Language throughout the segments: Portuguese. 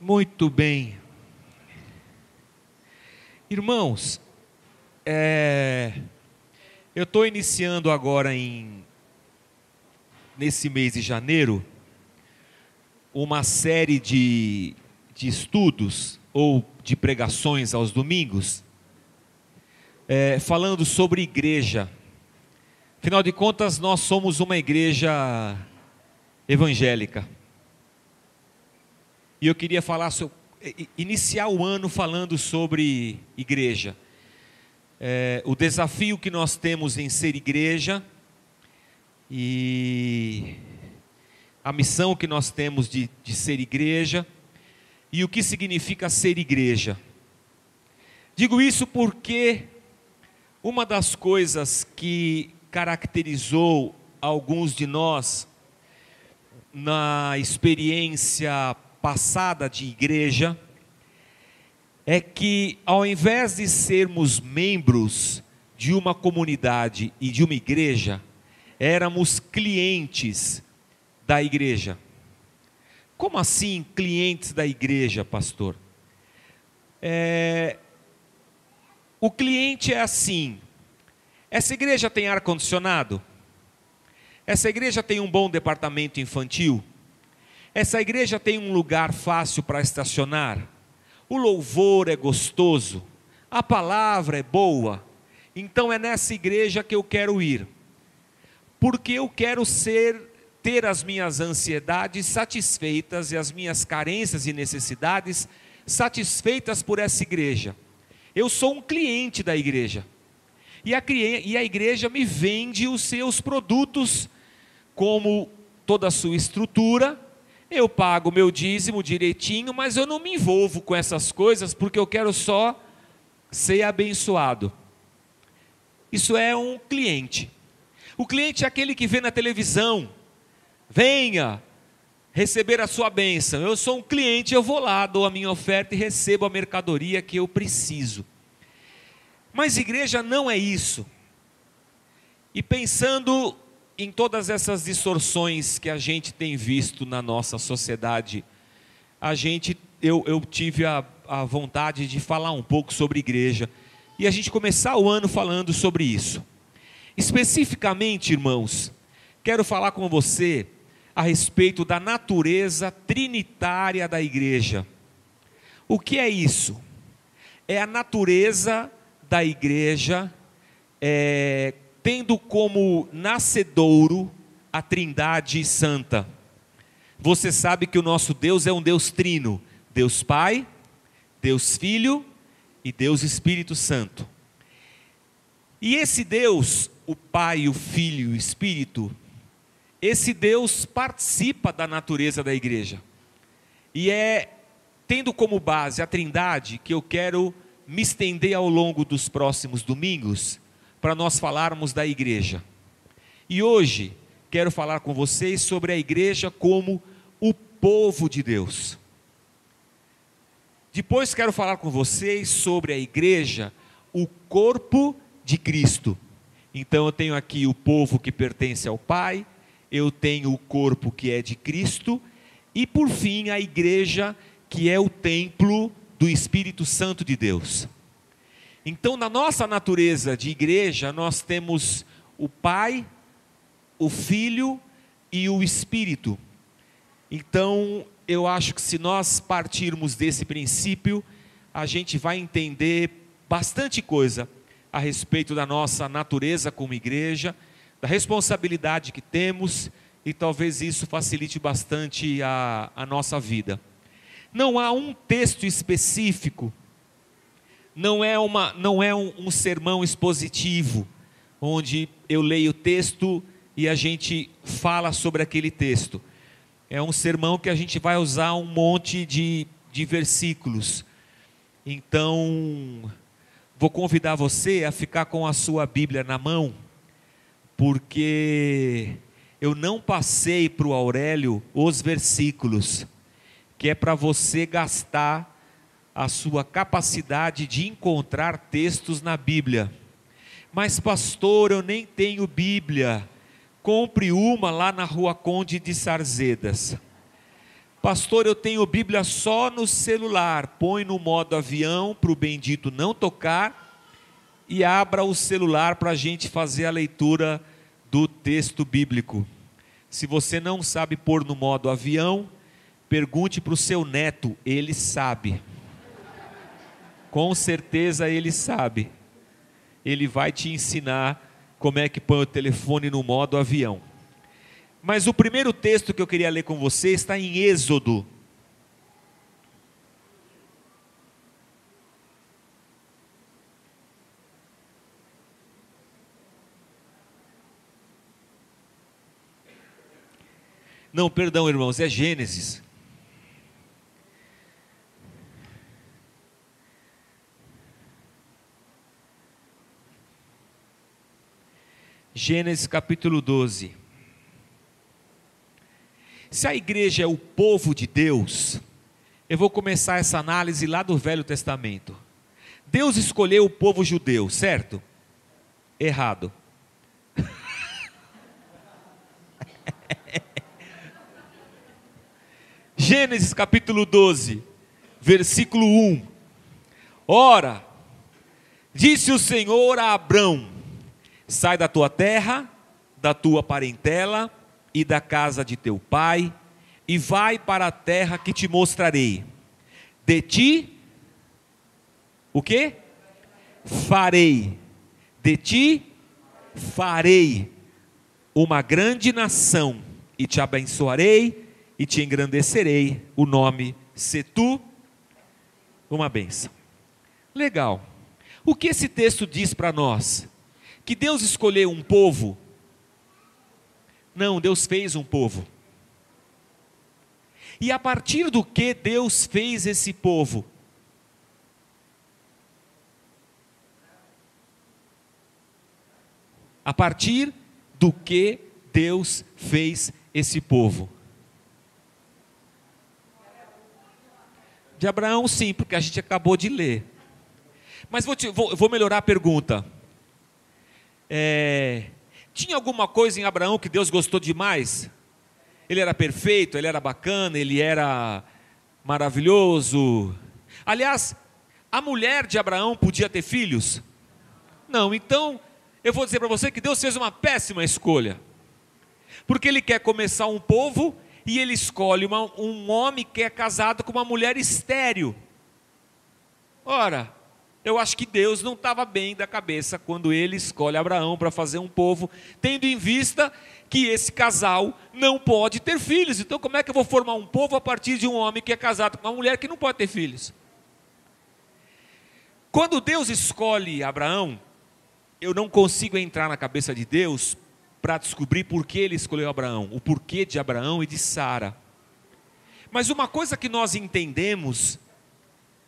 Muito bem. Irmãos, é, eu estou iniciando agora em nesse mês de janeiro uma série de, de estudos ou de pregações aos domingos, é, falando sobre igreja. Afinal de contas, nós somos uma igreja evangélica. E eu queria falar iniciar o ano falando sobre igreja. É, o desafio que nós temos em ser igreja e a missão que nós temos de, de ser igreja e o que significa ser igreja. Digo isso porque uma das coisas que caracterizou alguns de nós na experiência passada de igreja é que, ao invés de sermos membros de uma comunidade e de uma igreja, éramos clientes da igreja. Como assim, clientes da igreja, pastor? É... O cliente é assim: essa igreja tem ar-condicionado? Essa igreja tem um bom departamento infantil? Essa igreja tem um lugar fácil para estacionar. O louvor é gostoso. A palavra é boa. Então é nessa igreja que eu quero ir. Porque eu quero ser ter as minhas ansiedades satisfeitas e as minhas carências e necessidades satisfeitas por essa igreja. Eu sou um cliente da igreja. E a, e a igreja me vende os seus produtos, como toda a sua estrutura, eu pago meu dízimo direitinho, mas eu não me envolvo com essas coisas porque eu quero só ser abençoado. Isso é um cliente. O cliente é aquele que vê na televisão, venha receber a sua bênção. Eu sou um cliente, eu vou lá, dou a minha oferta e recebo a mercadoria que eu preciso. Mas igreja não é isso. E pensando em todas essas distorções que a gente tem visto na nossa sociedade, a gente, eu, eu tive a, a vontade de falar um pouco sobre igreja e a gente começar o ano falando sobre isso. Especificamente, irmãos, quero falar com você a respeito da natureza trinitária da igreja. O que é isso? É a natureza da igreja é, tendo como nascedouro a Trindade Santa. Você sabe que o nosso Deus é um Deus trino: Deus Pai, Deus Filho e Deus Espírito Santo. E esse Deus, o Pai, o Filho e o Espírito, esse Deus participa da natureza da igreja. E é tendo como base a Trindade que eu quero me estender ao longo dos próximos domingos para nós falarmos da igreja. E hoje quero falar com vocês sobre a igreja como o povo de Deus. Depois quero falar com vocês sobre a igreja, o corpo de Cristo. Então eu tenho aqui o povo que pertence ao Pai, eu tenho o corpo que é de Cristo, e por fim a igreja que é o templo do Espírito Santo de Deus. Então, na nossa natureza de igreja, nós temos o Pai, o Filho e o Espírito. Então, eu acho que se nós partirmos desse princípio, a gente vai entender bastante coisa a respeito da nossa natureza como igreja, da responsabilidade que temos e talvez isso facilite bastante a, a nossa vida. Não há um texto específico não é, uma, não é um, um sermão expositivo, onde eu leio o texto e a gente fala sobre aquele texto. É um sermão que a gente vai usar um monte de, de versículos. Então, vou convidar você a ficar com a sua Bíblia na mão, porque eu não passei para o Aurélio os versículos, que é para você gastar a sua capacidade de encontrar textos na Bíblia. Mas, pastor, eu nem tenho Bíblia. Compre uma lá na rua Conde de Sarzedas. Pastor, eu tenho Bíblia só no celular. Põe no modo avião para o bendito não tocar e abra o celular para a gente fazer a leitura do texto bíblico. Se você não sabe pôr no modo avião, pergunte para o seu neto, ele sabe. Com certeza ele sabe. Ele vai te ensinar como é que põe o telefone no modo avião. Mas o primeiro texto que eu queria ler com você está em Êxodo. Não, perdão, irmãos, é Gênesis. Gênesis capítulo 12. Se a igreja é o povo de Deus, eu vou começar essa análise lá do Velho Testamento. Deus escolheu o povo judeu, certo? Errado. Gênesis capítulo 12, versículo 1. Ora, disse o Senhor a Abrão: Sai da tua terra, da tua parentela e da casa de teu pai, e vai para a terra que te mostrarei. De ti, o que? Farei. De ti, farei uma grande nação, e te abençoarei, e te engrandecerei. O nome, se tu, uma bênção. Legal. O que esse texto diz para nós? Que Deus escolheu um povo não, Deus fez um povo. E a partir do que Deus fez esse povo? A partir do que Deus fez esse povo? De Abraão, sim, porque a gente acabou de ler. Mas vou, te, vou, vou melhorar a pergunta. É, tinha alguma coisa em Abraão que Deus gostou demais? Ele era perfeito, ele era bacana, ele era maravilhoso. Aliás, a mulher de Abraão podia ter filhos? Não, então eu vou dizer para você que Deus fez uma péssima escolha. Porque ele quer começar um povo e ele escolhe uma, um homem que é casado com uma mulher estéril. Ora, eu acho que Deus não estava bem da cabeça quando ele escolhe Abraão para fazer um povo, tendo em vista que esse casal não pode ter filhos. Então, como é que eu vou formar um povo a partir de um homem que é casado com uma mulher que não pode ter filhos? Quando Deus escolhe Abraão, eu não consigo entrar na cabeça de Deus para descobrir por que ele escolheu Abraão, o porquê de Abraão e de Sara. Mas uma coisa que nós entendemos,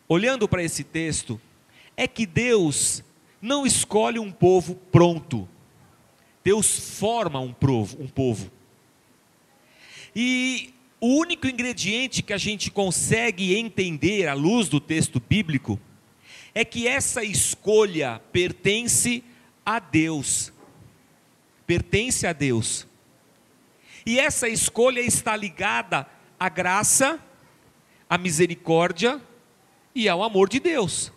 olhando para esse texto, é que Deus não escolhe um povo pronto. Deus forma um povo, um povo. E o único ingrediente que a gente consegue entender à luz do texto bíblico é que essa escolha pertence a Deus. Pertence a Deus. E essa escolha está ligada à graça, à misericórdia e ao amor de Deus.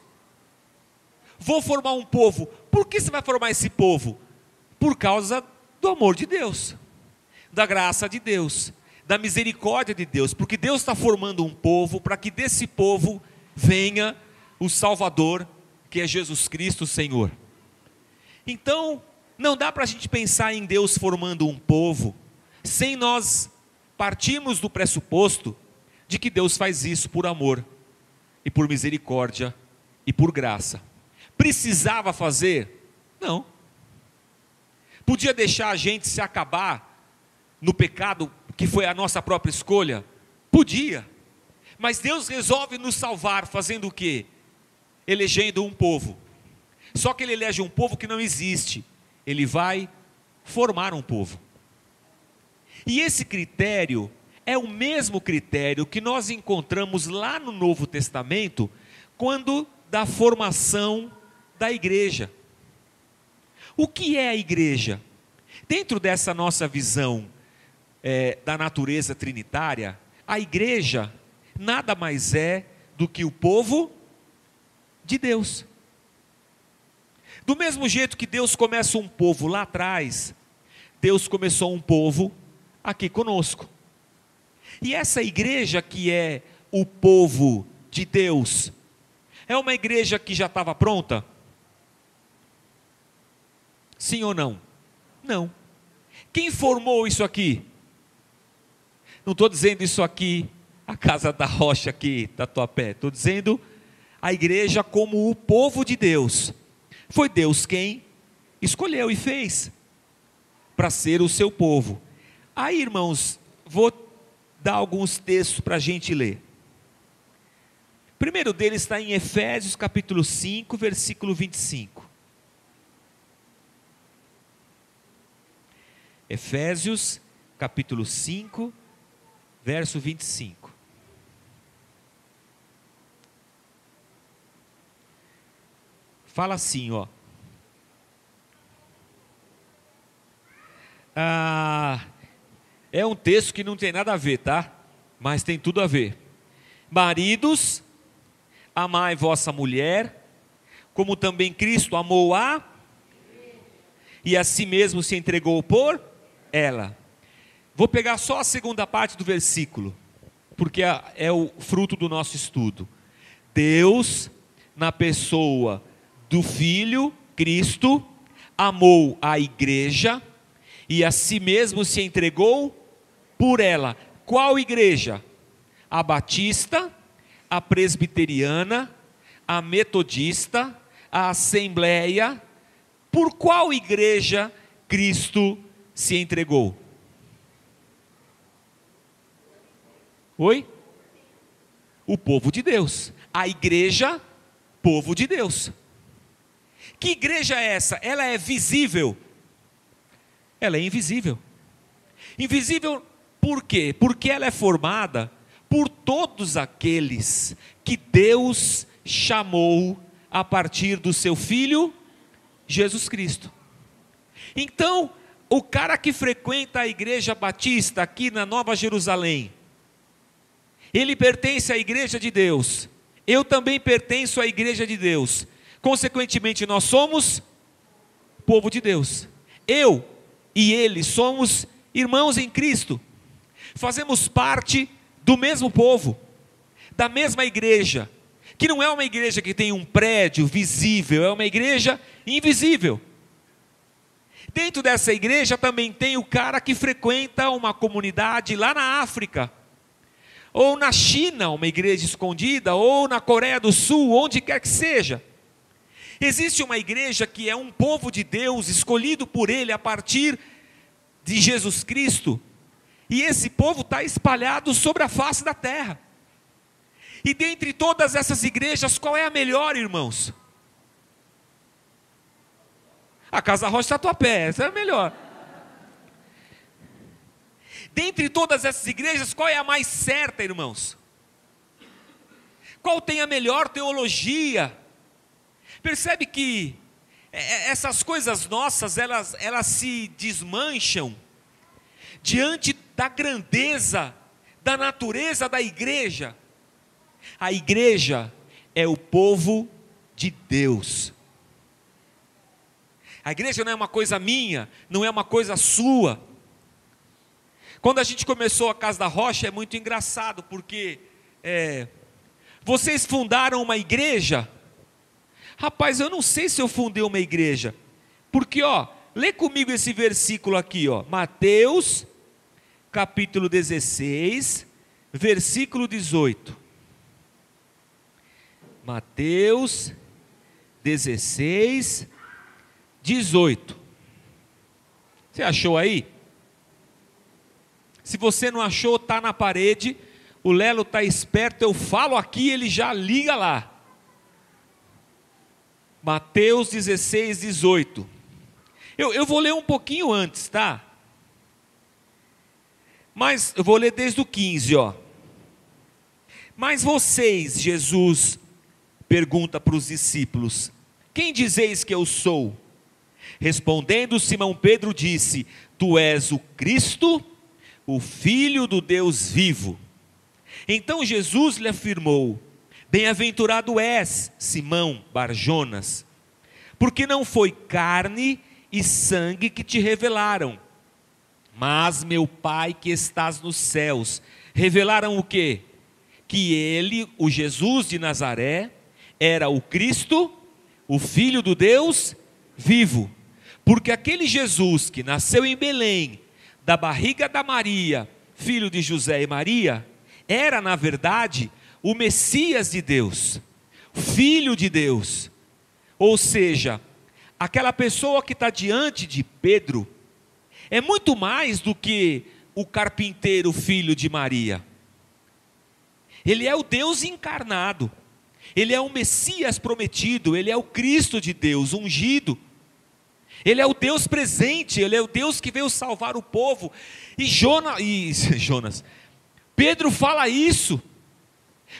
Vou formar um povo. Por que você vai formar esse povo? Por causa do amor de Deus, da graça de Deus, da misericórdia de Deus, porque Deus está formando um povo para que desse povo venha o Salvador, que é Jesus Cristo, Senhor. Então, não dá para a gente pensar em Deus formando um povo sem nós partirmos do pressuposto de que Deus faz isso por amor e por misericórdia e por graça. Precisava fazer? Não. Podia deixar a gente se acabar no pecado que foi a nossa própria escolha? Podia. Mas Deus resolve nos salvar fazendo o quê? Elegendo um povo. Só que ele elege um povo que não existe. Ele vai formar um povo. E esse critério é o mesmo critério que nós encontramos lá no Novo Testamento, quando da formação da igreja. O que é a igreja? Dentro dessa nossa visão é, da natureza trinitária, a igreja nada mais é do que o povo de Deus. Do mesmo jeito que Deus começa um povo lá atrás, Deus começou um povo aqui conosco. E essa igreja que é o povo de Deus, é uma igreja que já estava pronta? Sim ou não? Não. Quem formou isso aqui? Não estou dizendo isso aqui, a casa da rocha aqui, Tatuapé. Estou dizendo a igreja como o povo de Deus. Foi Deus quem escolheu e fez para ser o seu povo. Aí, irmãos, vou dar alguns textos para a gente ler. O primeiro deles está em Efésios capítulo 5, versículo 25. Efésios capítulo 5, verso 25. Fala assim, ó. Ah, é um texto que não tem nada a ver, tá? Mas tem tudo a ver. Maridos, amai vossa mulher, como também Cristo amou a e a si mesmo se entregou por ela. Vou pegar só a segunda parte do versículo, porque é, o fruto do nosso estudo. Deus, na pessoa do Filho, Cristo, amou a igreja e a si mesmo se entregou por ela. Qual igreja? A batista, a presbiteriana, a metodista, a assembleia. Por qual igreja Cristo se entregou? Oi? O povo de Deus. A igreja, povo de Deus. Que igreja é essa? Ela é visível. Ela é invisível. Invisível por quê? Porque ela é formada por todos aqueles que Deus chamou a partir do seu filho Jesus Cristo. Então, o cara que frequenta a igreja batista aqui na Nova Jerusalém, ele pertence à igreja de Deus. Eu também pertenço à igreja de Deus. Consequentemente, nós somos povo de Deus. Eu e ele somos irmãos em Cristo. Fazemos parte do mesmo povo, da mesma igreja, que não é uma igreja que tem um prédio visível, é uma igreja invisível. Dentro dessa igreja também tem o cara que frequenta uma comunidade lá na África ou na China, uma igreja escondida, ou na Coreia do Sul, onde quer que seja. Existe uma igreja que é um povo de Deus, escolhido por Ele a partir de Jesus Cristo, e esse povo está espalhado sobre a face da terra. E dentre todas essas igrejas, qual é a melhor, irmãos? A Casa Rocha Tatuapé, essa é a melhor. Dentre todas essas igrejas, qual é a mais certa, irmãos? Qual tem a melhor teologia? Percebe que é, é, essas coisas nossas, elas, elas se desmancham diante da grandeza, da natureza da igreja. A igreja é o povo de Deus. A igreja não é uma coisa minha, não é uma coisa sua. Quando a gente começou a Casa da Rocha é muito engraçado, porque é, vocês fundaram uma igreja. Rapaz, eu não sei se eu fundei uma igreja, porque ó, lê comigo esse versículo aqui, ó, Mateus, capítulo 16, versículo 18. Mateus 16, 18. Você achou aí? Se você não achou, está na parede. O Lelo está esperto, eu falo aqui, ele já liga lá. Mateus 16, 18. Eu, eu vou ler um pouquinho antes, tá? Mas eu vou ler desde o 15, ó. Mas vocês, Jesus pergunta para os discípulos: Quem dizeis que eu sou? Respondendo Simão Pedro disse: Tu és o Cristo, o Filho do Deus vivo. Então Jesus lhe afirmou: Bem-aventurado és, Simão Barjonas, porque não foi carne e sangue que te revelaram, mas meu Pai que estás nos céus. Revelaram o quê? Que ele, o Jesus de Nazaré, era o Cristo, o Filho do Deus vivo. Porque aquele Jesus que nasceu em Belém, da barriga da Maria, filho de José e Maria, era, na verdade, o Messias de Deus, Filho de Deus. Ou seja, aquela pessoa que está diante de Pedro é muito mais do que o carpinteiro filho de Maria. Ele é o Deus encarnado, ele é o Messias prometido, ele é o Cristo de Deus, ungido. Ele é o Deus presente, ele é o Deus que veio salvar o povo. E Jonas, e Jonas, Pedro fala isso.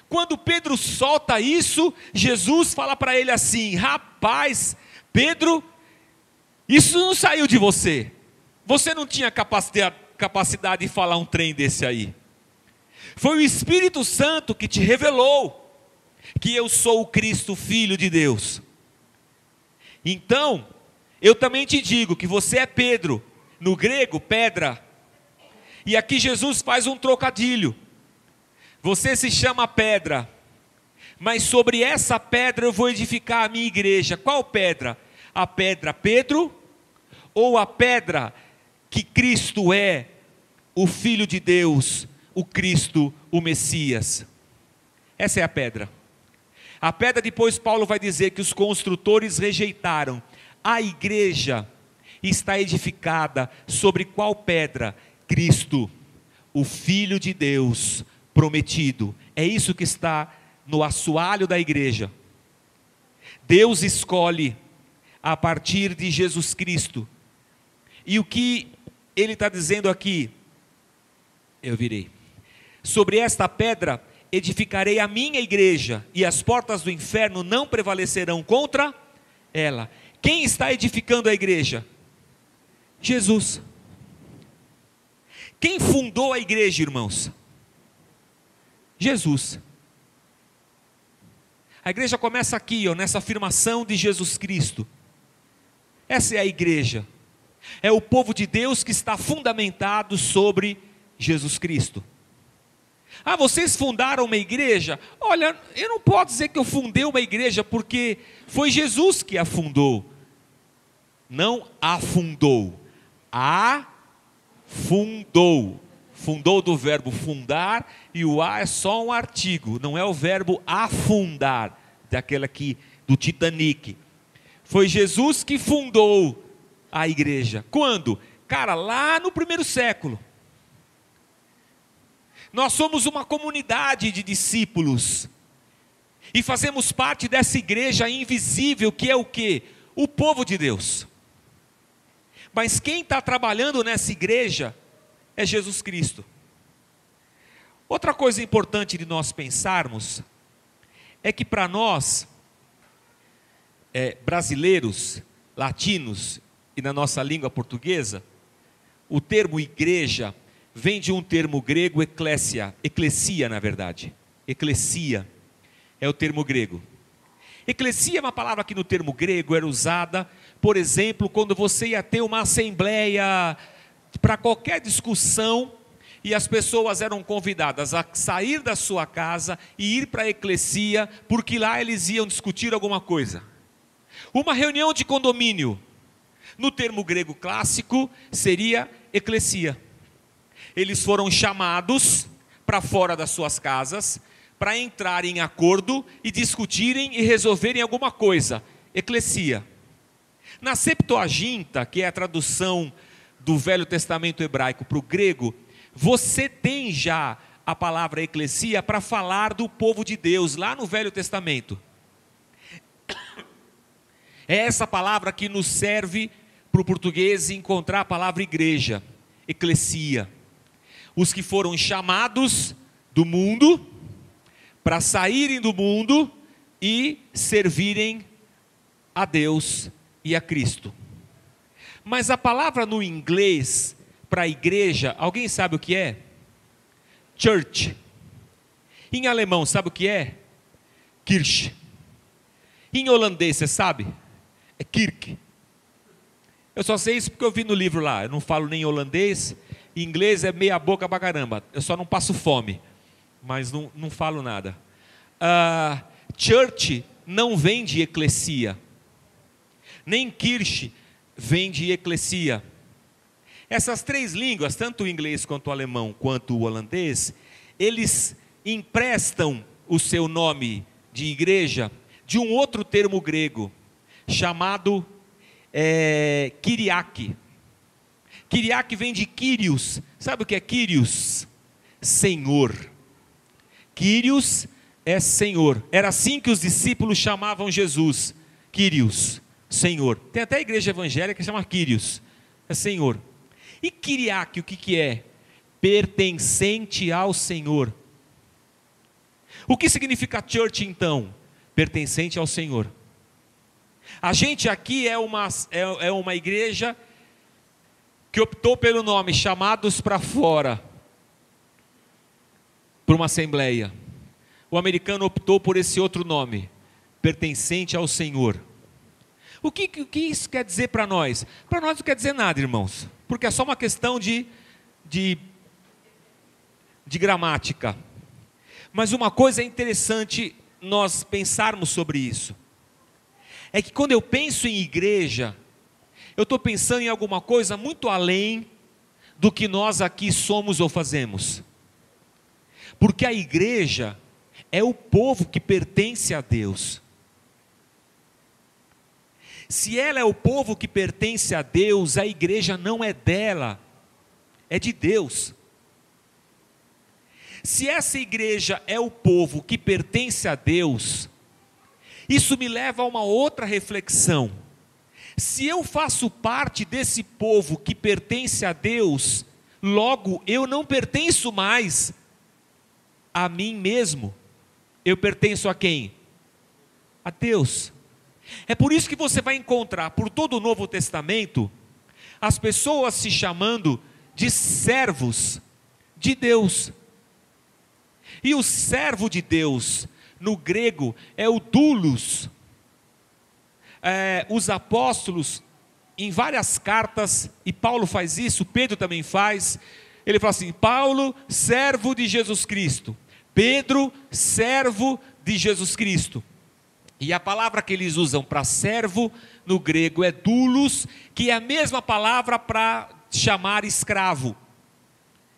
Quando Pedro solta isso, Jesus fala para ele assim: Rapaz, Pedro, isso não saiu de você. Você não tinha capacidade, capacidade de falar um trem desse aí. Foi o Espírito Santo que te revelou que eu sou o Cristo, Filho de Deus. Então, eu também te digo que você é Pedro, no grego, pedra. E aqui Jesus faz um trocadilho. Você se chama pedra, mas sobre essa pedra eu vou edificar a minha igreja. Qual pedra? A pedra Pedro ou a pedra que Cristo é, o Filho de Deus, o Cristo, o Messias? Essa é a pedra. A pedra, depois, Paulo vai dizer que os construtores rejeitaram. A igreja está edificada sobre qual pedra? Cristo, o Filho de Deus, prometido. É isso que está no assoalho da igreja. Deus escolhe a partir de Jesus Cristo. E o que ele está dizendo aqui? Eu virei. Sobre esta pedra edificarei a minha igreja, e as portas do inferno não prevalecerão contra ela. Quem está edificando a igreja? Jesus. Quem fundou a igreja, irmãos? Jesus. A igreja começa aqui, ó, nessa afirmação de Jesus Cristo. Essa é a igreja. É o povo de Deus que está fundamentado sobre Jesus Cristo. Ah, vocês fundaram uma igreja? Olha, eu não posso dizer que eu fundei uma igreja porque foi Jesus que a fundou. Não afundou, afundou fundou do verbo fundar, e o a é só um artigo, não é o verbo afundar, daquela aqui do Titanic. Foi Jesus que fundou a igreja. Quando? Cara, lá no primeiro século. Nós somos uma comunidade de discípulos. E fazemos parte dessa igreja invisível que é o que? O povo de Deus. Mas quem está trabalhando nessa igreja é Jesus Cristo. Outra coisa importante de nós pensarmos é que para nós, é, brasileiros, latinos e na nossa língua portuguesa, o termo igreja vem de um termo grego eclésia, eclesia na verdade. Eclesia é o termo grego. Eclesia é uma palavra que no termo grego era usada, por exemplo, quando você ia ter uma assembleia para qualquer discussão e as pessoas eram convidadas a sair da sua casa e ir para a eclesia, porque lá eles iam discutir alguma coisa. Uma reunião de condomínio, no termo grego clássico, seria eclesia. Eles foram chamados para fora das suas casas para entrar em acordo e discutirem e resolverem alguma coisa. Eclesia. Na Septuaginta, que é a tradução do Velho Testamento hebraico para o grego, você tem já a palavra eclesia para falar do povo de Deus lá no Velho Testamento. É essa palavra que nos serve para o português encontrar a palavra igreja, eclesia. Os que foram chamados do mundo para saírem do mundo e servirem a Deus e a Cristo. Mas a palavra no inglês para igreja, alguém sabe o que é? Church. Em alemão, sabe o que é? Kirche. Em holandês, você sabe? É Kirk. Eu só sei isso porque eu vi no livro lá. Eu não falo nem holandês. Em inglês é meia boca pra caramba. Eu só não passo fome. Mas não, não falo nada. Uh, church não vem de eclesia. Nem kirche vem de eclesia. Essas três línguas, tanto o inglês quanto o alemão quanto o holandês, eles emprestam o seu nome de igreja de um outro termo grego chamado é. Kyriake vem de Kyrios. Sabe o que é Kyrios? Senhor. Kyrios é Senhor. Era assim que os discípulos chamavam Jesus. Kyrios, Senhor. Tem até a igreja evangélica que chama Kyrios. É Senhor. E Kyriake, o que, que é? Pertencente ao Senhor. O que significa church então? Pertencente ao Senhor. A gente aqui é uma, é, é uma igreja que optou pelo nome chamados para fora, por uma assembleia. O americano optou por esse outro nome, pertencente ao Senhor. O que, o que isso quer dizer para nós? Para nós não quer dizer nada, irmãos, porque é só uma questão de, de, de gramática. Mas uma coisa é interessante nós pensarmos sobre isso. É que quando eu penso em igreja, eu estou pensando em alguma coisa muito além do que nós aqui somos ou fazemos. Porque a igreja é o povo que pertence a Deus. Se ela é o povo que pertence a Deus, a igreja não é dela, é de Deus. Se essa igreja é o povo que pertence a Deus, isso me leva a uma outra reflexão. Se eu faço parte desse povo que pertence a Deus, logo eu não pertenço mais a mim mesmo. Eu pertenço a quem? A Deus. É por isso que você vai encontrar por todo o Novo Testamento as pessoas se chamando de servos de Deus. E o servo de Deus no grego é o dulos. É, os apóstolos, em várias cartas, e Paulo faz isso, Pedro também faz, ele fala assim: Paulo, servo de Jesus Cristo, Pedro, servo de Jesus Cristo. E a palavra que eles usam para servo no grego é dulos, que é a mesma palavra para chamar escravo.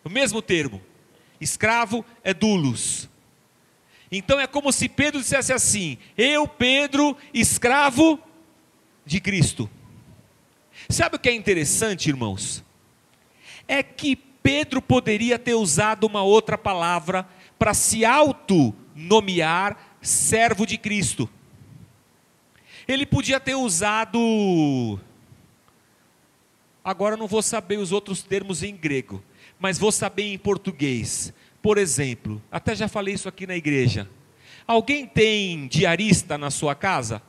O mesmo termo. Escravo é dulos. Então é como se Pedro dissesse assim: Eu, Pedro, escravo de Cristo. Sabe o que é interessante, irmãos? É que Pedro poderia ter usado uma outra palavra para se auto-nomear servo de Cristo. Ele podia ter usado. Agora não vou saber os outros termos em grego, mas vou saber em português. Por exemplo, até já falei isso aqui na igreja. Alguém tem diarista na sua casa?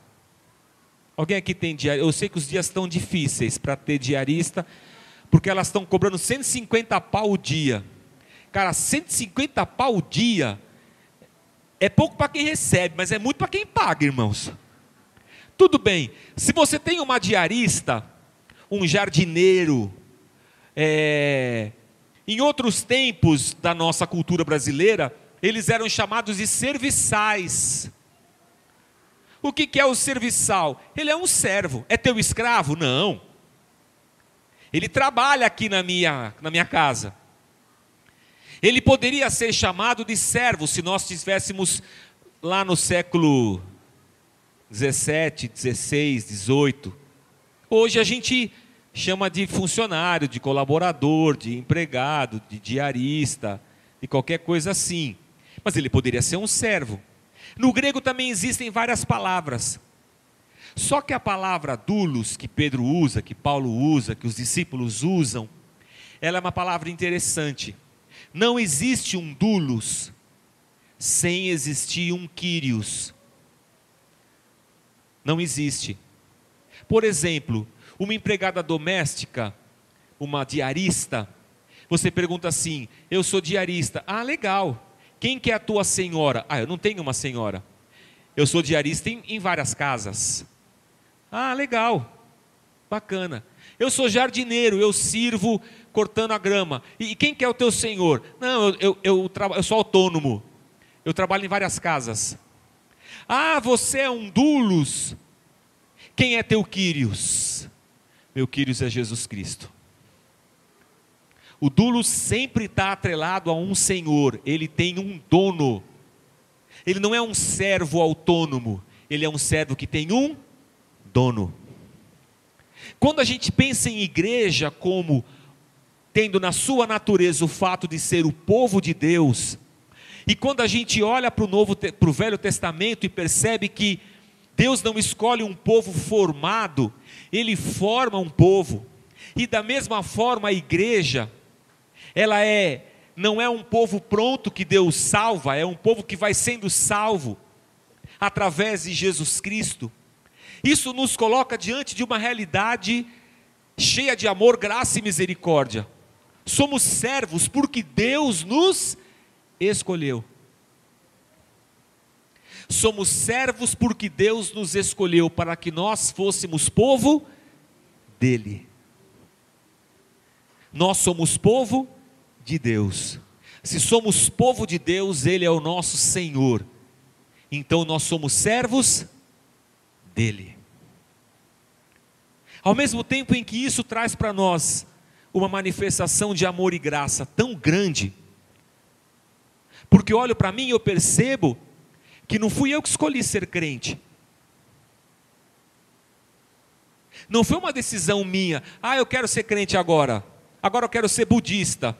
Alguém aqui tem diarista? Eu sei que os dias estão difíceis para ter diarista, porque elas estão cobrando 150 pau o dia. Cara, 150 pau o dia é pouco para quem recebe, mas é muito para quem paga, irmãos. Tudo bem, se você tem uma diarista, um jardineiro, é, em outros tempos da nossa cultura brasileira, eles eram chamados de serviçais. O que é o serviçal? Ele é um servo. É teu escravo? Não. Ele trabalha aqui na minha, na minha casa. Ele poderia ser chamado de servo se nós estivéssemos lá no século 17, 16, 18. Hoje a gente chama de funcionário, de colaborador, de empregado, de diarista, de qualquer coisa assim. Mas ele poderia ser um servo. No grego também existem várias palavras. Só que a palavra dulos, que Pedro usa, que Paulo usa, que os discípulos usam, ela é uma palavra interessante. Não existe um dulos sem existir um quírios. Não existe. Por exemplo, Uma empregada doméstica, uma diarista, você pergunta assim: Eu sou diarista. Ah, legal. Quem que é a tua senhora? Ah, eu não tenho uma senhora. Eu sou diarista em, em várias casas. Ah, legal. Bacana. Eu sou jardineiro, eu sirvo cortando a grama. E, e quem que é o teu senhor? Não, eu, eu, eu, eu sou autônomo. Eu trabalho em várias casas. Ah, você é um dulos. Quem é teu Quírios? Meu Quírios é Jesus Cristo. O dulo sempre está atrelado a um senhor, ele tem um dono. Ele não é um servo autônomo, ele é um servo que tem um dono. Quando a gente pensa em igreja como tendo na sua natureza o fato de ser o povo de Deus, e quando a gente olha para o novo, para o Velho Testamento e percebe que Deus não escolhe um povo formado, Ele forma um povo. E da mesma forma a igreja, ela é não é um povo pronto que Deus salva, é um povo que vai sendo salvo através de Jesus Cristo. Isso nos coloca diante de uma realidade cheia de amor, graça e misericórdia. Somos servos porque Deus nos escolheu. Somos servos porque Deus nos escolheu para que nós fôssemos povo dele. Nós somos povo de Deus. Se somos povo de Deus, Ele é o nosso Senhor. Então nós somos servos dele. Ao mesmo tempo em que isso traz para nós uma manifestação de amor e graça tão grande, porque olho para mim e eu percebo que não fui eu que escolhi ser crente. Não foi uma decisão minha, ah, eu quero ser crente agora, agora eu quero ser budista.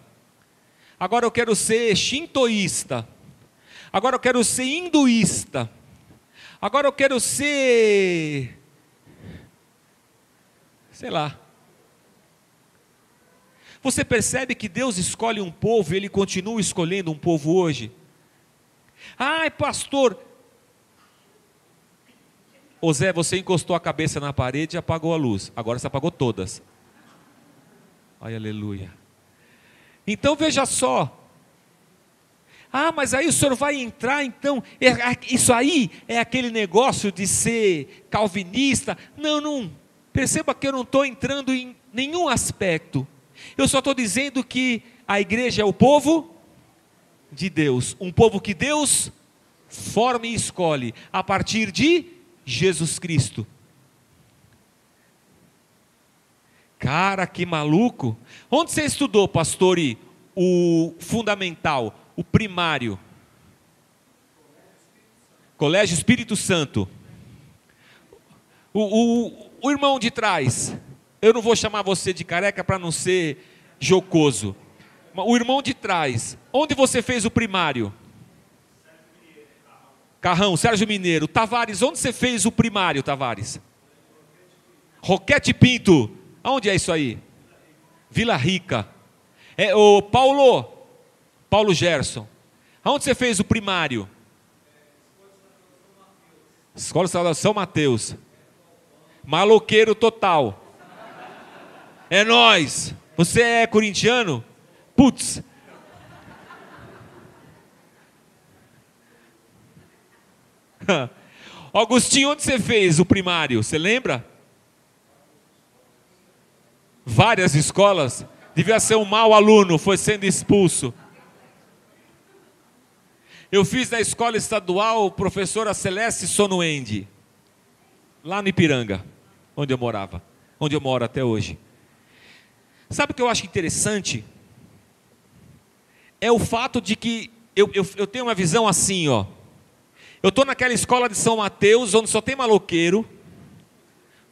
Agora eu quero ser shintoísta. Agora eu quero ser hinduísta. Agora eu quero ser. Sei lá. Você percebe que Deus escolhe um povo e Ele continua escolhendo um povo hoje? Ai, pastor. Ô Zé, você encostou a cabeça na parede e apagou a luz. Agora você apagou todas. Ai, aleluia. Então veja só. Ah, mas aí o senhor vai entrar, então. É, isso aí é aquele negócio de ser calvinista. Não, não. Perceba que eu não estou entrando em nenhum aspecto. Eu só estou dizendo que a igreja é o povo de Deus. Um povo que Deus forma e escolhe a partir de Jesus Cristo. Cara, que maluco. Onde você estudou, pastor, o fundamental, o primário? Colégio Espírito Santo. O, o, o irmão de trás, eu não vou chamar você de careca para não ser jocoso. O irmão de trás, onde você fez o primário? Carrão, Sérgio Mineiro. Tavares, onde você fez o primário, Tavares? Roquete Pinto. Aonde é isso aí? Vila Rica. É, o Paulo, Paulo Gerson. Aonde você fez o primário? Escola Estadual São Mateus. Maloqueiro total. É nós. Você é corintiano? Putz. Augustinho, onde você fez o primário? Você lembra? várias escolas, devia ser um mau aluno, foi sendo expulso. Eu fiz na escola estadual professora Celeste Sonuende, lá no Ipiranga, onde eu morava, onde eu moro até hoje. Sabe o que eu acho interessante? É o fato de que eu, eu, eu tenho uma visão assim, ó. Eu estou naquela escola de São Mateus, onde só tem maloqueiro,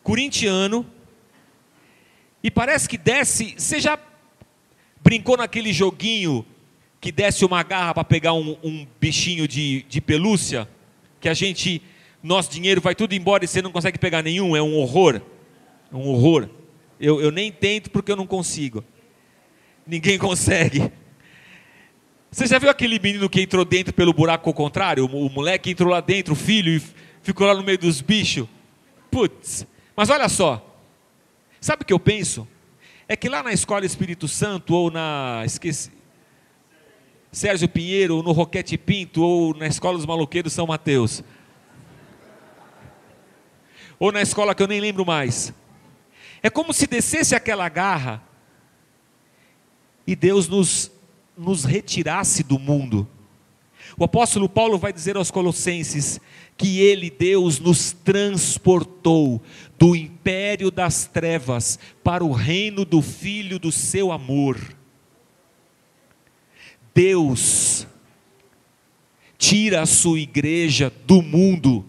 corintiano, e parece que desce. Você já brincou naquele joguinho que desce uma garra para pegar um, um, bichinho de, de pelúcia? Que a gente. Nosso dinheiro vai tudo embora e você não consegue pegar nenhum? É um horror. É um horror. Eu, eu nem tento porque eu não consigo. Ninguém consegue. Você já viu aquele menino que entrou dentro pelo buraco ao contrário? O, o moleque entrou lá dentro, o filho, e ficou lá no meio dos bichos? Putz. Mas olha só. Sabe o que eu penso? É que lá na Escola Espírito Santo, ou na. Esqueci. Sérgio Pinheiro, ou no Roquete Pinto, ou na Escola dos Maloqueiros São Mateus. Ou na escola que eu nem lembro mais. É como se descesse aquela garra e Deus nos, nos retirasse do mundo. O apóstolo Paulo vai dizer aos Colossenses que ele, Deus, nos transportou do império das trevas para o reino do Filho do seu amor. Deus tira a sua igreja do mundo,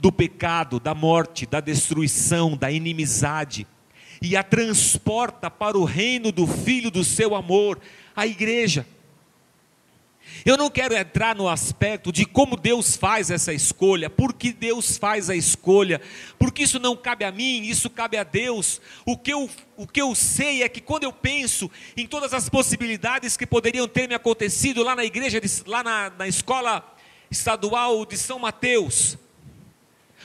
do pecado, da morte, da destruição, da inimizade, e a transporta para o reino do Filho do seu amor, a igreja. Eu não quero entrar no aspecto de como Deus faz essa escolha, por que Deus faz a escolha, porque isso não cabe a mim, isso cabe a Deus. O que eu, o que eu sei é que quando eu penso em todas as possibilidades que poderiam ter me acontecido lá na igreja, lá na, na escola estadual de São Mateus,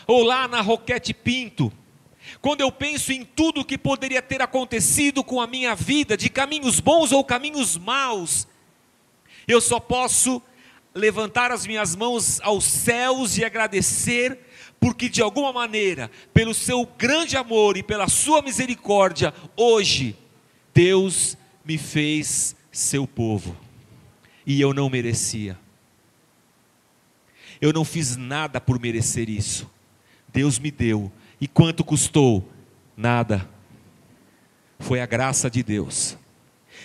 ou lá na Roquete Pinto, quando eu penso em tudo o que poderia ter acontecido com a minha vida, de caminhos bons ou caminhos maus, eu só posso levantar as minhas mãos aos céus e agradecer, porque de alguma maneira, pelo seu grande amor e pela sua misericórdia, hoje, Deus me fez seu povo, e eu não merecia. Eu não fiz nada por merecer isso. Deus me deu. E quanto custou? Nada. Foi a graça de Deus.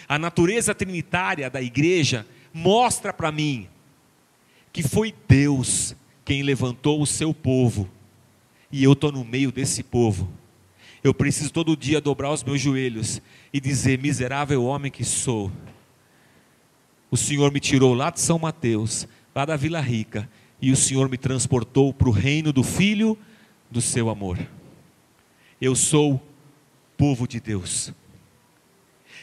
A natureza trinitária da igreja mostra para mim que foi Deus quem levantou o seu povo, e eu estou no meio desse povo. Eu preciso todo dia dobrar os meus joelhos e dizer: miserável homem que sou. O Senhor me tirou lá de São Mateus, lá da Vila Rica, e o Senhor me transportou para o reino do Filho do seu amor. Eu sou povo de Deus.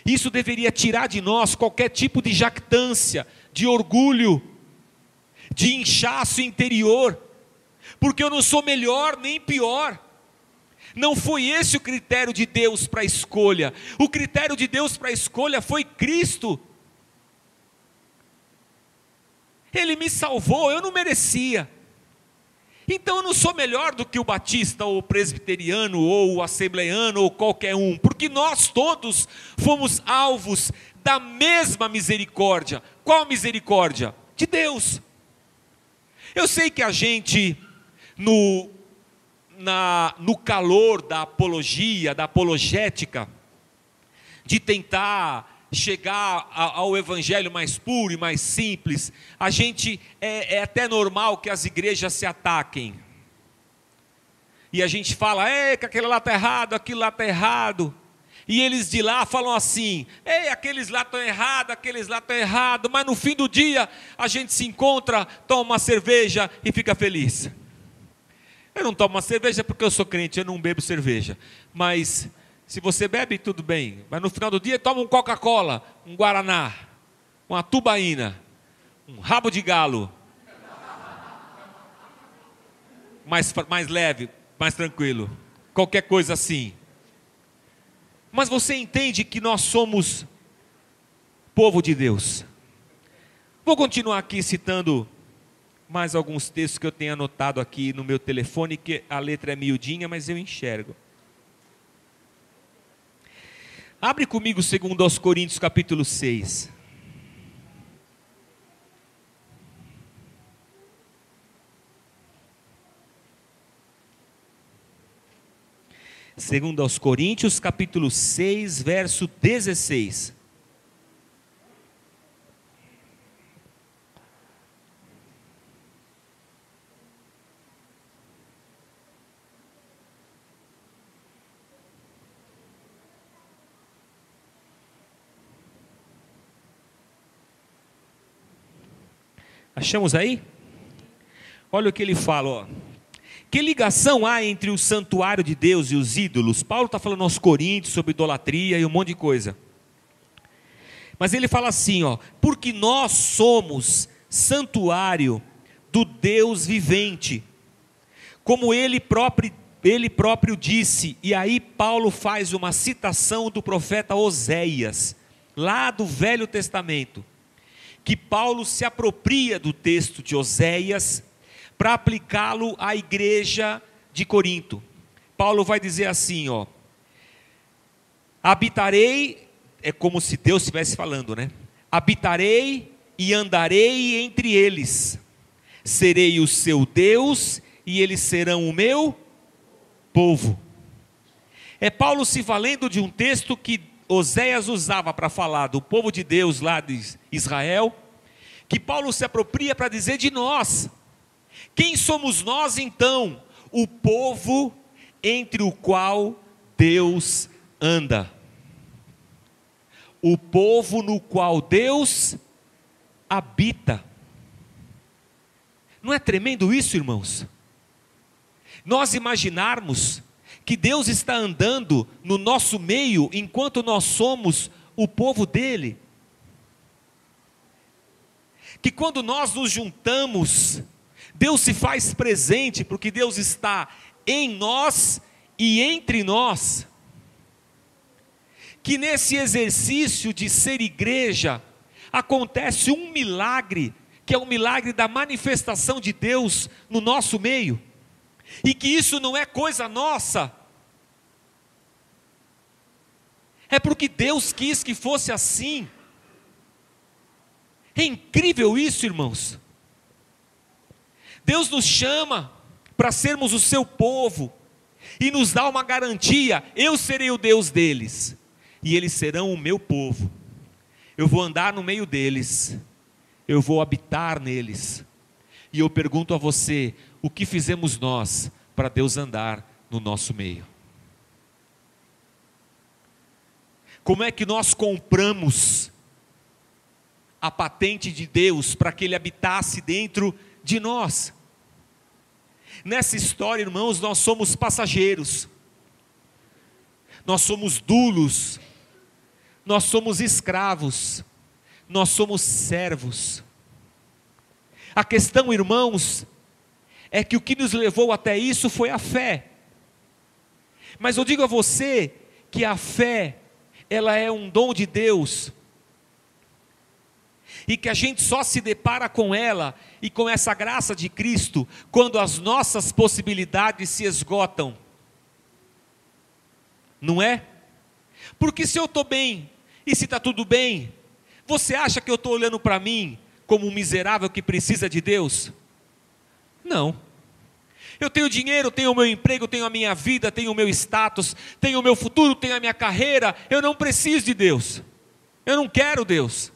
Isso deveria tirar de nós qualquer tipo de jactância, de orgulho, de inchaço interior, porque eu não sou melhor nem pior. Não foi esse o critério de Deus para a escolha. O critério de Deus para a escolha foi Cristo. Ele me salvou, eu não merecia. Então eu não sou melhor do que o batista, ou o presbiteriano, ou o assembleiano, ou qualquer um, porque nós todos fomos alvos da mesma misericórdia. Qual misericórdia? De Deus. Eu sei que a gente, no, na, no calor da apologia, da apologética, de tentar chegar ao evangelho mais puro e mais simples, a gente é, é até normal que as igrejas se ataquem. E a gente fala, é que aquele lá está errado, aquilo lá está errado. E eles de lá falam assim: ei, aqueles lá estão errados, aqueles lá estão errados, mas no fim do dia a gente se encontra, toma uma cerveja e fica feliz. Eu não tomo uma cerveja porque eu sou crente, eu não bebo cerveja. Mas se você bebe, tudo bem. Mas no final do dia, toma um Coca-Cola, um Guaraná, uma tubaína, um rabo de galo. Mais, mais leve, mais tranquilo. Qualquer coisa assim. Mas você entende que nós somos povo de Deus. Vou continuar aqui citando mais alguns textos que eu tenho anotado aqui no meu telefone, que a letra é miudinha, mas eu enxergo. Abre comigo segundo aos Coríntios capítulo 6. Segundo aos Coríntios capítulo 6, verso 16. Achamos aí? Olha o que ele fala, ó. Que ligação há entre o santuário de Deus e os ídolos? Paulo está falando aos Coríntios sobre idolatria e um monte de coisa. Mas ele fala assim, ó, porque nós somos santuário do Deus vivente, como ele próprio ele próprio disse, e aí Paulo faz uma citação do profeta Oséias, lá do Velho Testamento, que Paulo se apropria do texto de Oséias para aplicá-lo à igreja de Corinto. Paulo vai dizer assim, ó: Habitarei, é como se Deus estivesse falando, né? Habitarei e andarei entre eles. Serei o seu Deus e eles serão o meu povo. É Paulo se valendo de um texto que Oséias usava para falar do povo de Deus lá de Israel, que Paulo se apropria para dizer de nós. Quem somos nós então? O povo entre o qual Deus anda. O povo no qual Deus habita. Não é tremendo isso, irmãos? Nós imaginarmos que Deus está andando no nosso meio enquanto nós somos o povo dele. Que quando nós nos juntamos, Deus se faz presente, porque Deus está em nós e entre nós. Que nesse exercício de ser igreja, acontece um milagre, que é o milagre da manifestação de Deus no nosso meio e que isso não é coisa nossa. É porque Deus quis que fosse assim. É incrível isso, irmãos. Deus nos chama para sermos o seu povo e nos dá uma garantia: eu serei o Deus deles e eles serão o meu povo. Eu vou andar no meio deles, eu vou habitar neles. E eu pergunto a você: o que fizemos nós para Deus andar no nosso meio? Como é que nós compramos a patente de Deus para que Ele habitasse dentro de nós? Nessa história, irmãos, nós somos passageiros, nós somos dulos, nós somos escravos, nós somos servos. A questão, irmãos, é que o que nos levou até isso foi a fé. Mas eu digo a você que a fé, ela é um dom de Deus. E que a gente só se depara com ela e com essa graça de Cristo quando as nossas possibilidades se esgotam. Não é? Porque se eu estou bem e se está tudo bem, você acha que eu estou olhando para mim como um miserável que precisa de Deus? Não. Eu tenho dinheiro, tenho o meu emprego, tenho a minha vida, tenho o meu status, tenho o meu futuro, tenho a minha carreira. Eu não preciso de Deus. Eu não quero Deus.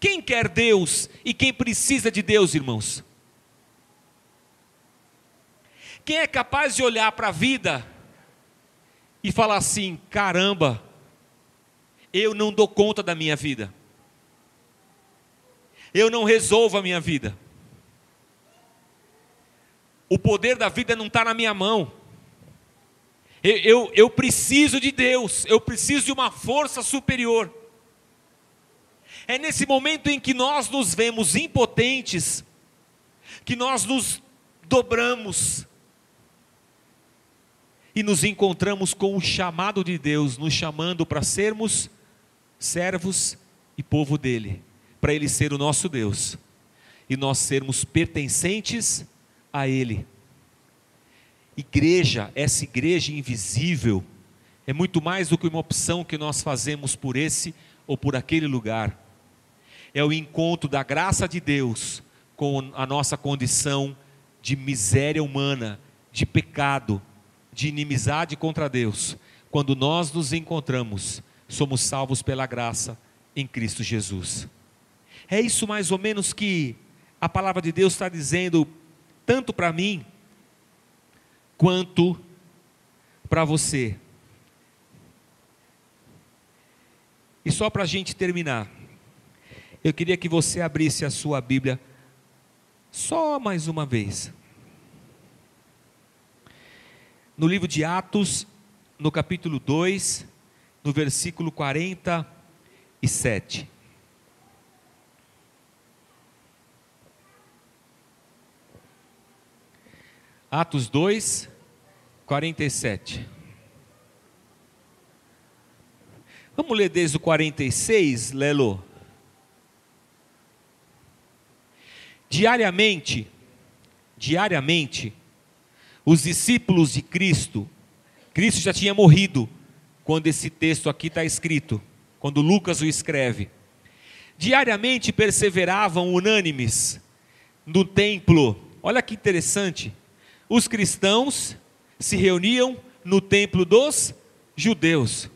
Quem quer Deus e quem precisa de Deus, irmãos? Quem é capaz de olhar para a vida e falar assim: caramba, eu não dou conta da minha vida, eu não resolvo a minha vida. O poder da vida não está na minha mão. Eu, eu, eu, preciso de Deus, eu preciso de uma força superior. É nesse momento em que nós nos vemos impotentes, que nós nos dobramos e nos encontramos com o chamado de Deus, nos chamando para sermos servos e povo dele, para ele ser o nosso Deus e nós sermos pertencentes a Ele. Igreja, essa igreja invisível, é muito mais do que uma opção que nós fazemos por esse ou por aquele lugar. É o encontro da graça de Deus com a nossa condição de miséria humana, de pecado, de inimizade contra Deus. Quando nós nos encontramos, somos salvos pela graça em Cristo Jesus. É isso mais ou menos que a palavra de Deus está dizendo tanto para mim quanto para você. E só para a gente terminar, eu queria que você abrisse a sua Bíblia só mais uma vez. No livro de Atos, no capítulo 2, no versículo 47. Atos 2, 47. Vamos ler desde o 46, Lelo. Diariamente, diariamente, os discípulos de Cristo, Cristo já tinha morrido quando esse texto aqui está escrito, quando Lucas o escreve. Diariamente perseveravam unânimes no templo. Olha que interessante. Os cristãos se reuniam no templo dos judeus.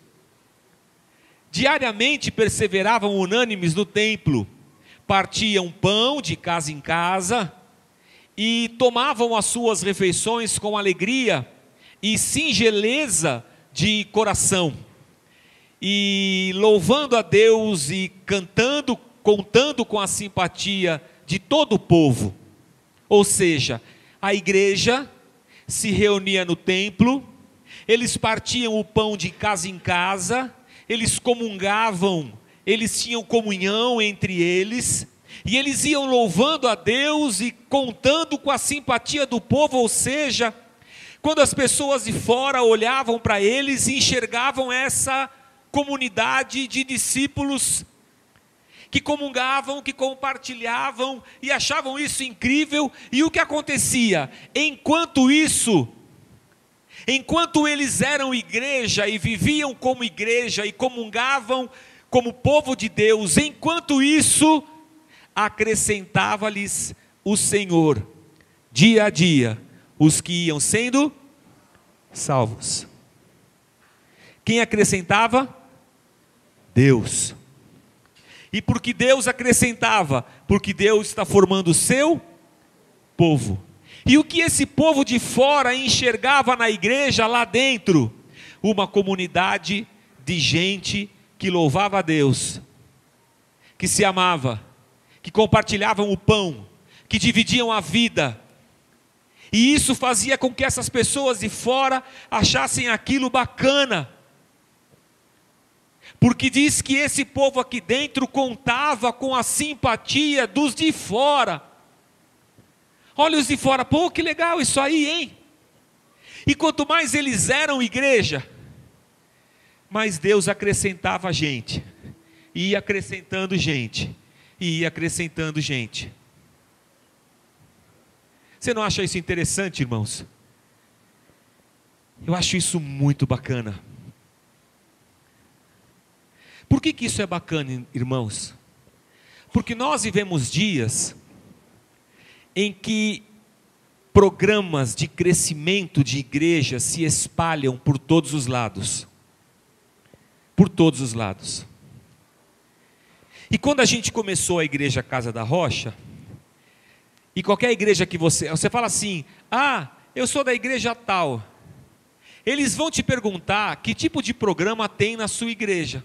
Diariamente perseveravam unânimes no templo partiam pão de casa em casa e tomavam as suas refeições com alegria e singeleza de coração, e louvando a Deus e cantando, contando com a simpatia de todo o povo. Ou seja, a igreja se reunia no templo, eles partiam o pão de casa em casa, eles comungavam eles tinham comunhão entre eles, e eles iam louvando a Deus e contando com a simpatia do povo, ou seja, quando as pessoas de fora olhavam para eles e enxergavam essa comunidade de discípulos que comungavam, que compartilhavam e achavam isso incrível, e o que acontecia? Enquanto isso, enquanto eles eram igreja e viviam como igreja e comungavam como povo de Deus, enquanto isso, acrescentava-lhes o Senhor, dia a dia, os que iam sendo salvos. Quem acrescentava? Deus. E porque Deus acrescentava? Porque Deus está formando o seu povo. E o que esse povo de fora enxergava na igreja lá dentro? Uma comunidade de gente que louvava a Deus, que se amava, que compartilhavam o pão, que dividiam a vida. E isso fazia com que essas pessoas de fora achassem aquilo bacana. Porque diz que esse povo aqui dentro contava com a simpatia dos de fora. Olha os de fora, pô, que legal isso aí, hein? E quanto mais eles eram igreja, mas Deus acrescentava gente, ia acrescentando gente, e ia acrescentando gente. Você não acha isso interessante, irmãos? Eu acho isso muito bacana. Por que, que isso é bacana, irmãos? Porque nós vivemos dias em que programas de crescimento de igreja se espalham por todos os lados por todos os lados. E quando a gente começou a igreja Casa da Rocha, e qualquer igreja que você, você fala assim: "Ah, eu sou da igreja tal". Eles vão te perguntar que tipo de programa tem na sua igreja.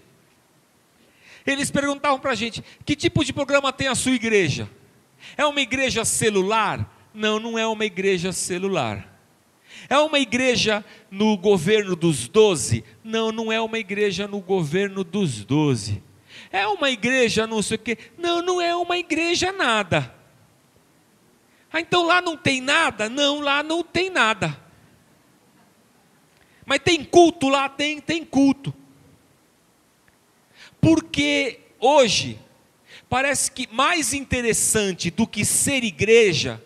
Eles perguntavam para a gente: que tipo de programa tem a sua igreja? É uma igreja celular? Não, não é uma igreja celular. É uma igreja no governo dos doze? Não, não é uma igreja no governo dos doze. É uma igreja não sei o quê? Não, não é uma igreja nada. Ah, então lá não tem nada? Não, lá não tem nada. Mas tem culto lá? Tem, tem culto. Porque hoje, parece que mais interessante do que ser igreja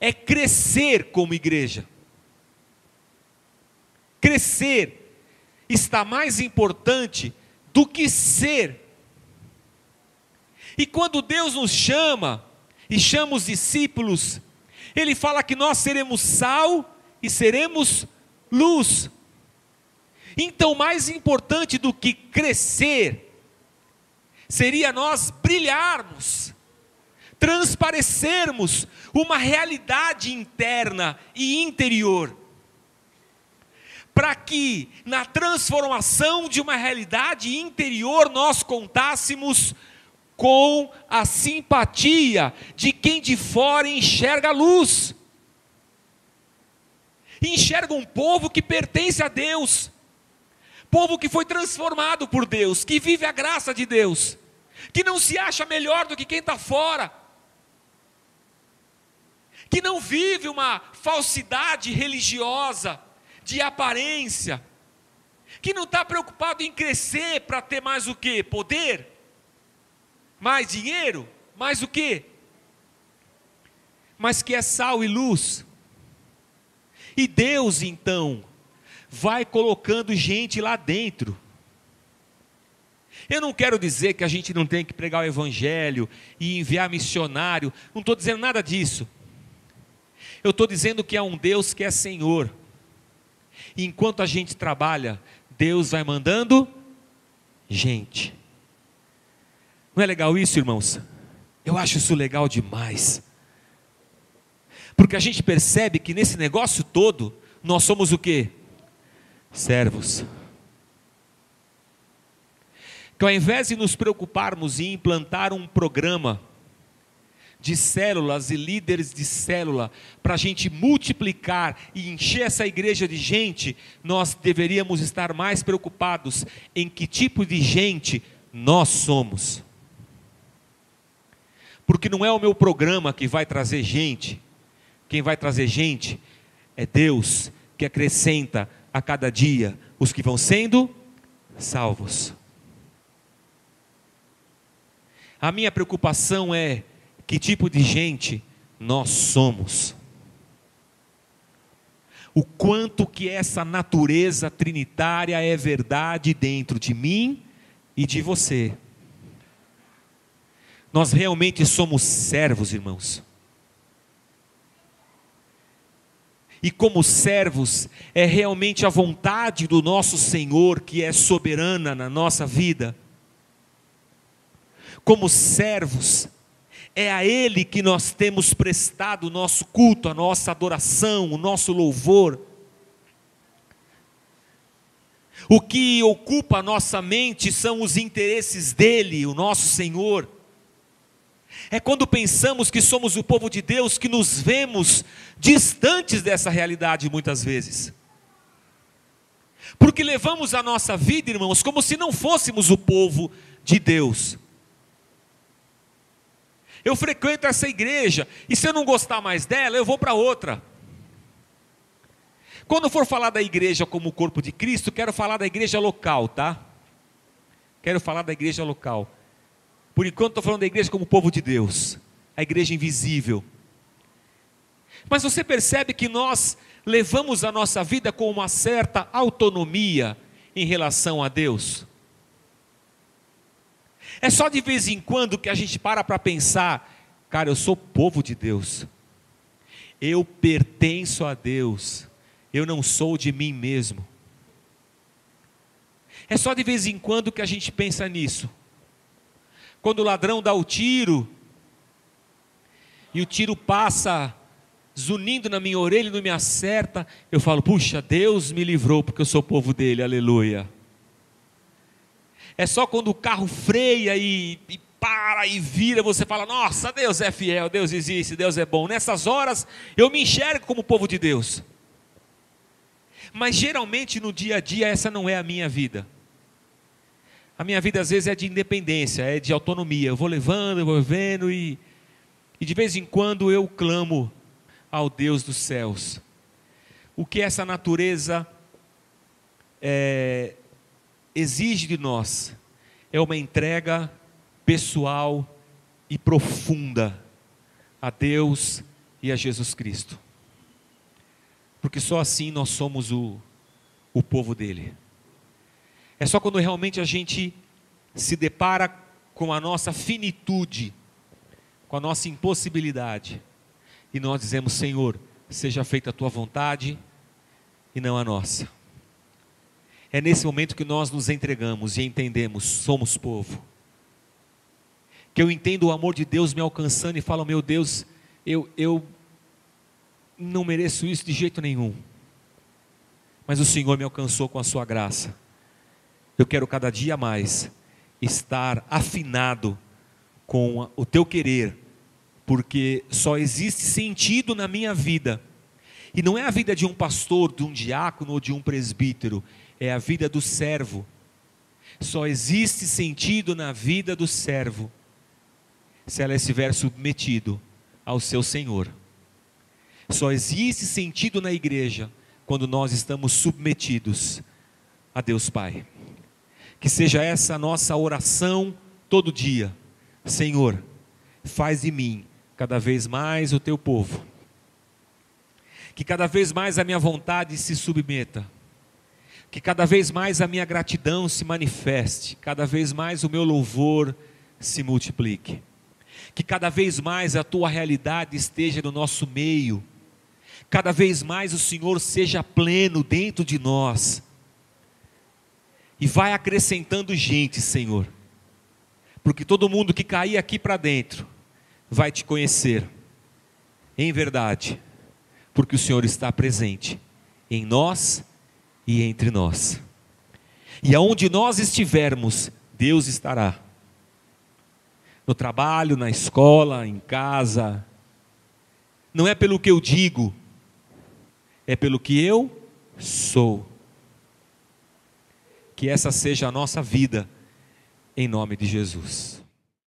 é crescer como igreja crescer está mais importante do que ser. E quando Deus nos chama e chama os discípulos, Ele fala que nós seremos sal e seremos luz. Então, mais importante do que crescer, seria nós brilharmos, transparecermos uma realidade interna e interior para que na transformação de uma realidade interior nós contássemos com a simpatia de quem de fora enxerga a luz. Enxerga um povo que pertence a Deus, povo que foi transformado por Deus, que vive a graça de Deus, que não se acha melhor do que quem está fora, que não vive uma falsidade religiosa, de aparência, que não está preocupado em crescer para ter mais o que? Poder? Mais dinheiro? Mais o que? Mas que é sal e luz. E Deus então vai colocando gente lá dentro. Eu não quero dizer que a gente não tem que pregar o Evangelho e enviar missionário, não estou dizendo nada disso. Eu estou dizendo que é um Deus que é Senhor. E enquanto a gente trabalha, Deus vai mandando gente. Não é legal isso, irmãos? Eu acho isso legal demais. Porque a gente percebe que nesse negócio todo, nós somos o que? Servos. Que ao invés de nos preocuparmos em implantar um programa de células e líderes de célula para a gente multiplicar e encher essa igreja de gente, nós deveríamos estar mais preocupados em que tipo de gente nós somos. Porque não é o meu programa que vai trazer gente, quem vai trazer gente é Deus que acrescenta a cada dia os que vão sendo salvos. A minha preocupação é que tipo de gente nós somos. O quanto que essa natureza trinitária é verdade dentro de mim e de você. Nós realmente somos servos, irmãos. E como servos, é realmente a vontade do nosso Senhor que é soberana na nossa vida. Como servos, é a Ele que nós temos prestado o nosso culto, a nossa adoração, o nosso louvor. O que ocupa a nossa mente são os interesses dEle, o nosso Senhor. É quando pensamos que somos o povo de Deus que nos vemos distantes dessa realidade muitas vezes. Porque levamos a nossa vida, irmãos, como se não fôssemos o povo de Deus. Eu frequento essa igreja e se eu não gostar mais dela, eu vou para outra. Quando for falar da igreja como o corpo de Cristo, quero falar da igreja local, tá? Quero falar da igreja local. Por enquanto estou falando da igreja como povo de Deus, a igreja invisível. Mas você percebe que nós levamos a nossa vida com uma certa autonomia em relação a Deus. É só de vez em quando que a gente para para pensar, cara, eu sou povo de Deus. Eu pertenço a Deus. Eu não sou de mim mesmo. É só de vez em quando que a gente pensa nisso. Quando o ladrão dá o tiro, e o tiro passa zunindo na minha orelha e não me acerta, eu falo, puxa, Deus me livrou porque eu sou povo dele, aleluia. É só quando o carro freia e, e para e vira, você fala: Nossa, Deus é fiel, Deus existe, Deus é bom. Nessas horas eu me enxergo como povo de Deus. Mas geralmente no dia a dia essa não é a minha vida. A minha vida às vezes é de independência, é de autonomia. Eu vou levando, eu vou vendo e, e de vez em quando eu clamo ao Deus dos céus. O que essa natureza é, exige de nós é uma entrega pessoal e profunda a Deus e a Jesus Cristo. Porque só assim nós somos o, o povo dele. É só quando realmente a gente se depara com a nossa finitude, com a nossa impossibilidade, e nós dizemos: Senhor, seja feita a tua vontade e não a nossa. É nesse momento que nós nos entregamos e entendemos, somos povo. Que eu entendo o amor de Deus me alcançando e falo, meu Deus, eu, eu não mereço isso de jeito nenhum. Mas o Senhor me alcançou com a sua graça. Eu quero cada dia mais estar afinado com o teu querer, porque só existe sentido na minha vida. E não é a vida de um pastor, de um diácono ou de um presbítero, é a vida do servo. Só existe sentido na vida do servo se ela estiver submetido ao seu Senhor. Só existe sentido na igreja quando nós estamos submetidos a Deus Pai. Que seja essa a nossa oração todo dia. Senhor, faz de mim cada vez mais o teu povo. Que cada vez mais a minha vontade se submeta. Que cada vez mais a minha gratidão se manifeste. Cada vez mais o meu louvor se multiplique. Que cada vez mais a tua realidade esteja no nosso meio. Cada vez mais o Senhor seja pleno dentro de nós. E vai acrescentando gente, Senhor. Porque todo mundo que cair aqui para dentro vai te conhecer, em verdade, porque o Senhor está presente em nós e entre nós. E aonde nós estivermos, Deus estará. No trabalho, na escola, em casa. Não é pelo que eu digo, é pelo que eu sou. Que essa seja a nossa vida, em nome de Jesus.